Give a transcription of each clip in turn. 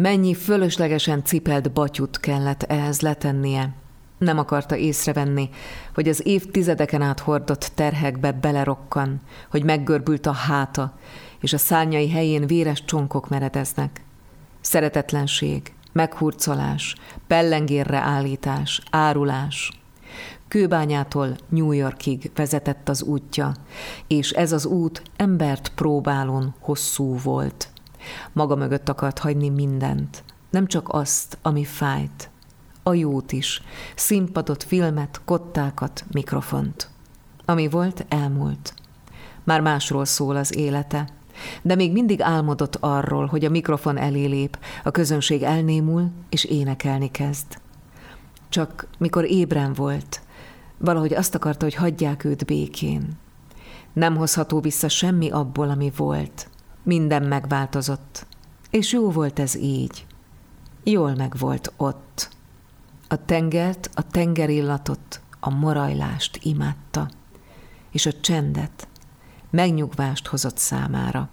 Mennyi fölöslegesen cipelt batyut kellett ehhez letennie. Nem akarta észrevenni, hogy az évtizedeken át hordott terhekbe belerokkan, hogy meggörbült a háta, és a szárnyai helyén véres csonkok meredeznek. Szeretetlenség, meghurcolás, pellengérre állítás, árulás. Kőbányától New Yorkig vezetett az útja, és ez az út embert próbálon hosszú volt. Maga mögött akart hagyni mindent, nem csak azt, ami fájt, a jót is, színpadot, filmet, kottákat, mikrofont. Ami volt, elmúlt. Már másról szól az élete, de még mindig álmodott arról, hogy a mikrofon elé lép, a közönség elnémul, és énekelni kezd. Csak mikor ébren volt, valahogy azt akarta, hogy hagyják őt békén. Nem hozható vissza semmi abból, ami volt. Minden megváltozott. És jó volt ez így. Jól meg volt ott. A tengert, a tengerillatot, a morajlást imádta, és a csendet, megnyugvást hozott számára.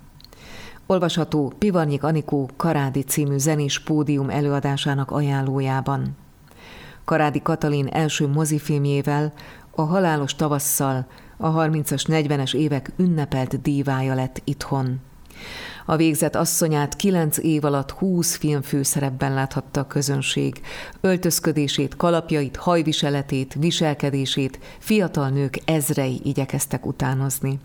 Olvasható Pivarnyik Anikó Karádi című zenés pódium előadásának ajánlójában. Karádi Katalin első mozifilmjével, a Halálos tavasszal a 30-as, 40-es évek ünnepelt dívája lett itthon. A végzett asszonyát kilenc év alatt húsz film főszerepben láthatta a közönség. Öltözködését, kalapjait, hajviseletét, viselkedését fiatal nők ezrei igyekeztek utánozni.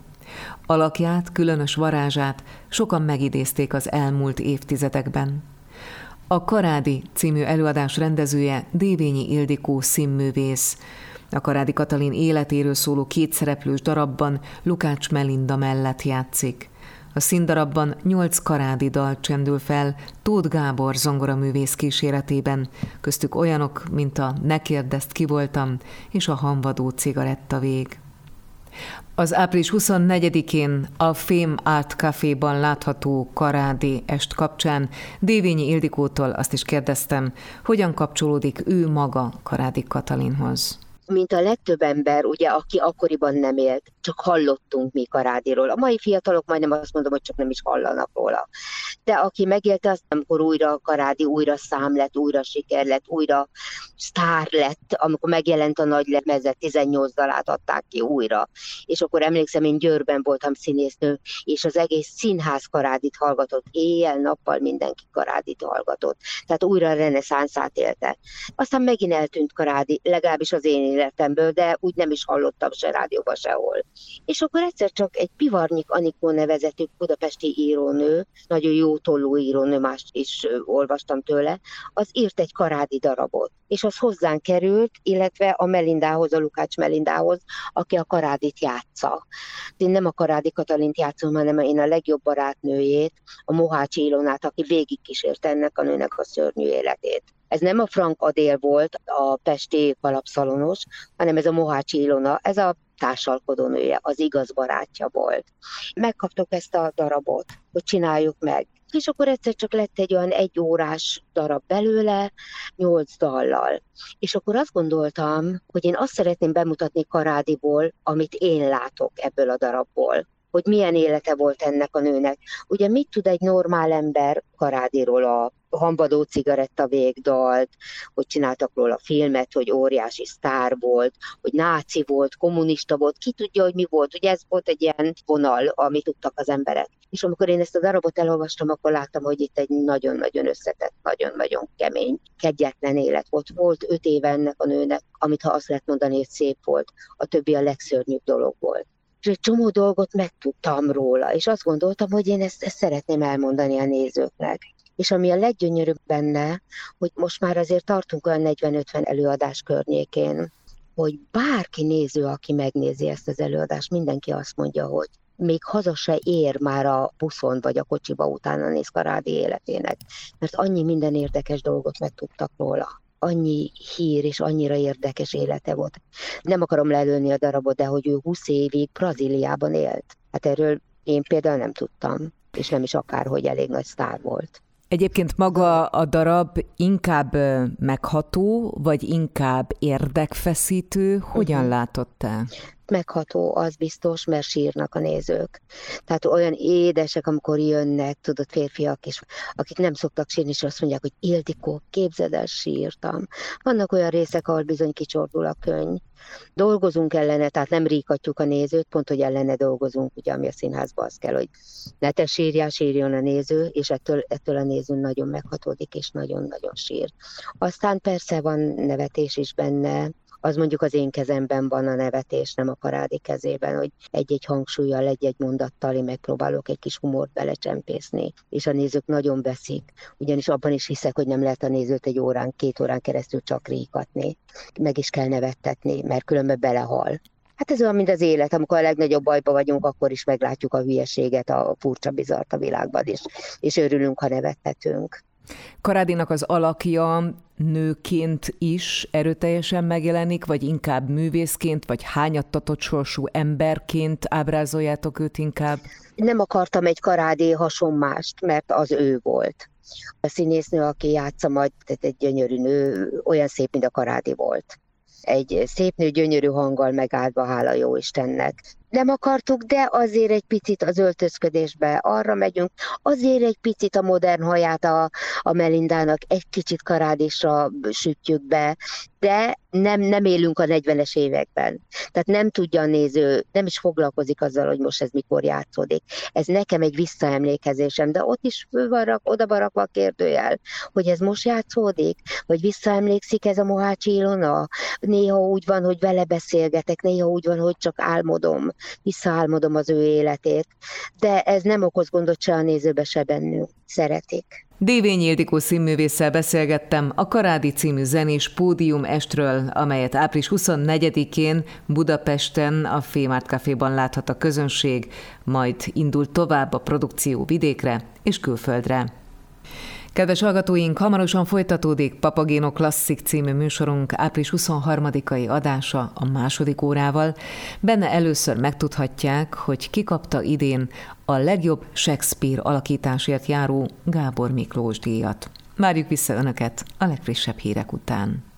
Alakját, különös varázsát sokan megidézték az elmúlt évtizedekben. A Karádi című előadás rendezője Dévényi Ildikó színművész. A Karádi Katalin életéről szóló kétszereplős darabban Lukács Melinda mellett játszik. A színdarabban nyolc karádi dal csendül fel Tóth Gábor zongoraművész kíséretében, köztük olyanok, mint a Ne kérdezt ki voltam és a Hanvadó cigaretta vég. Az április 24-én a Fém Art Caféban látható karádi est kapcsán Dévényi Ildikótól azt is kérdeztem, hogyan kapcsolódik ő maga Karádi Katalinhoz. Mint a legtöbb ember, ugye, aki akkoriban nem élt, csak hallottunk mi Karádiról. A mai fiatalok majdnem azt mondom, hogy csak nem is hallanak róla. De aki megélte, azt amikor újra Karádi, újra szám lett, újra siker lett, újra sztár lett, amikor megjelent a nagy lemezet, 18 dalát adták ki újra. És akkor emlékszem, én Győrben voltam színésznő, és az egész színház Karádit hallgatott, éjjel-nappal mindenki Karádit hallgatott. Tehát újra reneszánszát élte. Aztán megint eltűnt Karádi, legalábbis az én életemből, de úgy nem is hallottam se rádióban sehol. És akkor egyszer csak egy Pivarnyik Anikó nevezetű budapesti írónő, nagyon jó tollú írónő, más is olvastam tőle, az írt egy karádi darabot, és az hozzánk került, illetve a Melindához, a Lukács Melindához, aki a karádit játsza. Én nem a karádi Katalint játszom, hanem én a legjobb barátnőjét, a Mohács Ilonát, aki végigkísért ennek a nőnek a szörnyű életét. Ez nem a Frank Adél volt, a pesti kalapszalonos, hanem ez a Mohácsi Ilona, ez a társalkodónője, az igaz barátja volt. Megkaptuk ezt a darabot, hogy csináljuk meg. És akkor egyszer csak lett egy olyan egy órás darab belőle, nyolc dallal. És akkor azt gondoltam, hogy én azt szeretném bemutatni Karádiból, amit én látok ebből a darabból hogy milyen élete volt ennek a nőnek. Ugye mit tud egy normál ember Karádiról a hambadó cigaretta végdalt, hogy csináltak róla filmet, hogy óriási sztár volt, hogy náci volt, kommunista volt, ki tudja, hogy mi volt. Ugye ez volt egy ilyen vonal, amit tudtak az emberek. És amikor én ezt a darabot elolvastam, akkor láttam, hogy itt egy nagyon-nagyon összetett, nagyon-nagyon kemény, kegyetlen élet volt. Volt öt éve ennek a nőnek, amit ha azt lehet mondani, hogy szép volt, a többi a legszörnyűbb dolog volt és egy csomó dolgot megtudtam róla, és azt gondoltam, hogy én ezt, ezt szeretném elmondani a nézőknek. És ami a leggyönyörűbb benne, hogy most már azért tartunk olyan 40-50 előadás környékén, hogy bárki néző, aki megnézi ezt az előadást, mindenki azt mondja, hogy még haza se ér már a buszon vagy a kocsiba utána néz Karádi életének, mert annyi minden érdekes dolgot megtudtak róla annyi hír és annyira érdekes élete volt. Nem akarom lelőni a darabot, de hogy ő 20 évig Brazíliában élt. Hát erről én például nem tudtam, és nem is akárhogy elég nagy sztár volt. Egyébként maga a darab inkább megható, vagy inkább érdekfeszítő? Hogyan uh-huh. látott te? Megható, az biztos, mert sírnak a nézők. Tehát olyan édesek, amikor jönnek, tudod, férfiak is, akik nem szoktak sírni, és azt mondják, hogy Ildikó, képzeld el, sírtam. Vannak olyan részek, ahol bizony kicsordul a könyv. Dolgozunk ellene, tehát nem ríkatjuk a nézőt, pont, hogy ellene dolgozunk, ugye, ami a színházban az kell, hogy ne te sírjál, sírjon a néző, és ettől, ettől a néző nagyon meghatódik, és nagyon-nagyon sír. Aztán persze van nevetés is benne, az mondjuk az én kezemben van a nevetés, nem a parádi kezében, hogy egy-egy hangsúlyjal, egy-egy mondattal én megpróbálok egy kis humort belecsempészni, és a nézők nagyon veszik, ugyanis abban is hiszek, hogy nem lehet a nézőt egy órán, két órán keresztül csak ríkatni. Meg is kell nevettetni, mert különben belehal. Hát ez olyan, mint az élet, amikor a legnagyobb bajba vagyunk, akkor is meglátjuk a hülyeséget, a furcsa bizart a világban is, és örülünk, ha nevettetünk. Karádinak az alakja nőként is erőteljesen megjelenik, vagy inkább művészként, vagy hányattatott sorsú emberként ábrázoljátok őt inkább? Nem akartam egy Karádi hasonmást, mert az ő volt. A színésznő, aki játsza majd, tehát egy gyönyörű nő, olyan szép, mint a Karádi volt egy szép nő gyönyörű hanggal megáldva, hála jó Istennek nem akartuk, de azért egy picit az öltözködésbe arra megyünk, azért egy picit a modern haját a, a Melindának egy kicsit karádésra sütjük be, de nem, nem élünk a 40-es években. Tehát nem tudja a néző, nem is foglalkozik azzal, hogy most ez mikor játszódik. Ez nekem egy visszaemlékezésem, de ott is fő van rak, oda van rakva a kérdőjel, hogy ez most játszódik, hogy visszaemlékszik ez a Mohácsi Ilona. Néha úgy van, hogy vele beszélgetek, néha úgy van, hogy csak álmodom visszaálmodom az ő életét, de ez nem okoz gondot se a nézőbe, se bennünk. Szeretik. Dévény Ildikó színművésszel beszélgettem a Karádi című zenés pódium estről, amelyet április 24-én Budapesten a Fémárt Caféban láthat a közönség, majd indul tovább a produkció vidékre és külföldre. Kedves hallgatóink, hamarosan folytatódik Papagéno Klasszik című műsorunk április 23-ai adása a második órával. Benne először megtudhatják, hogy kikapta idén a legjobb Shakespeare alakításért járó Gábor Miklós díjat. Várjuk vissza Önöket a legfrissebb hírek után.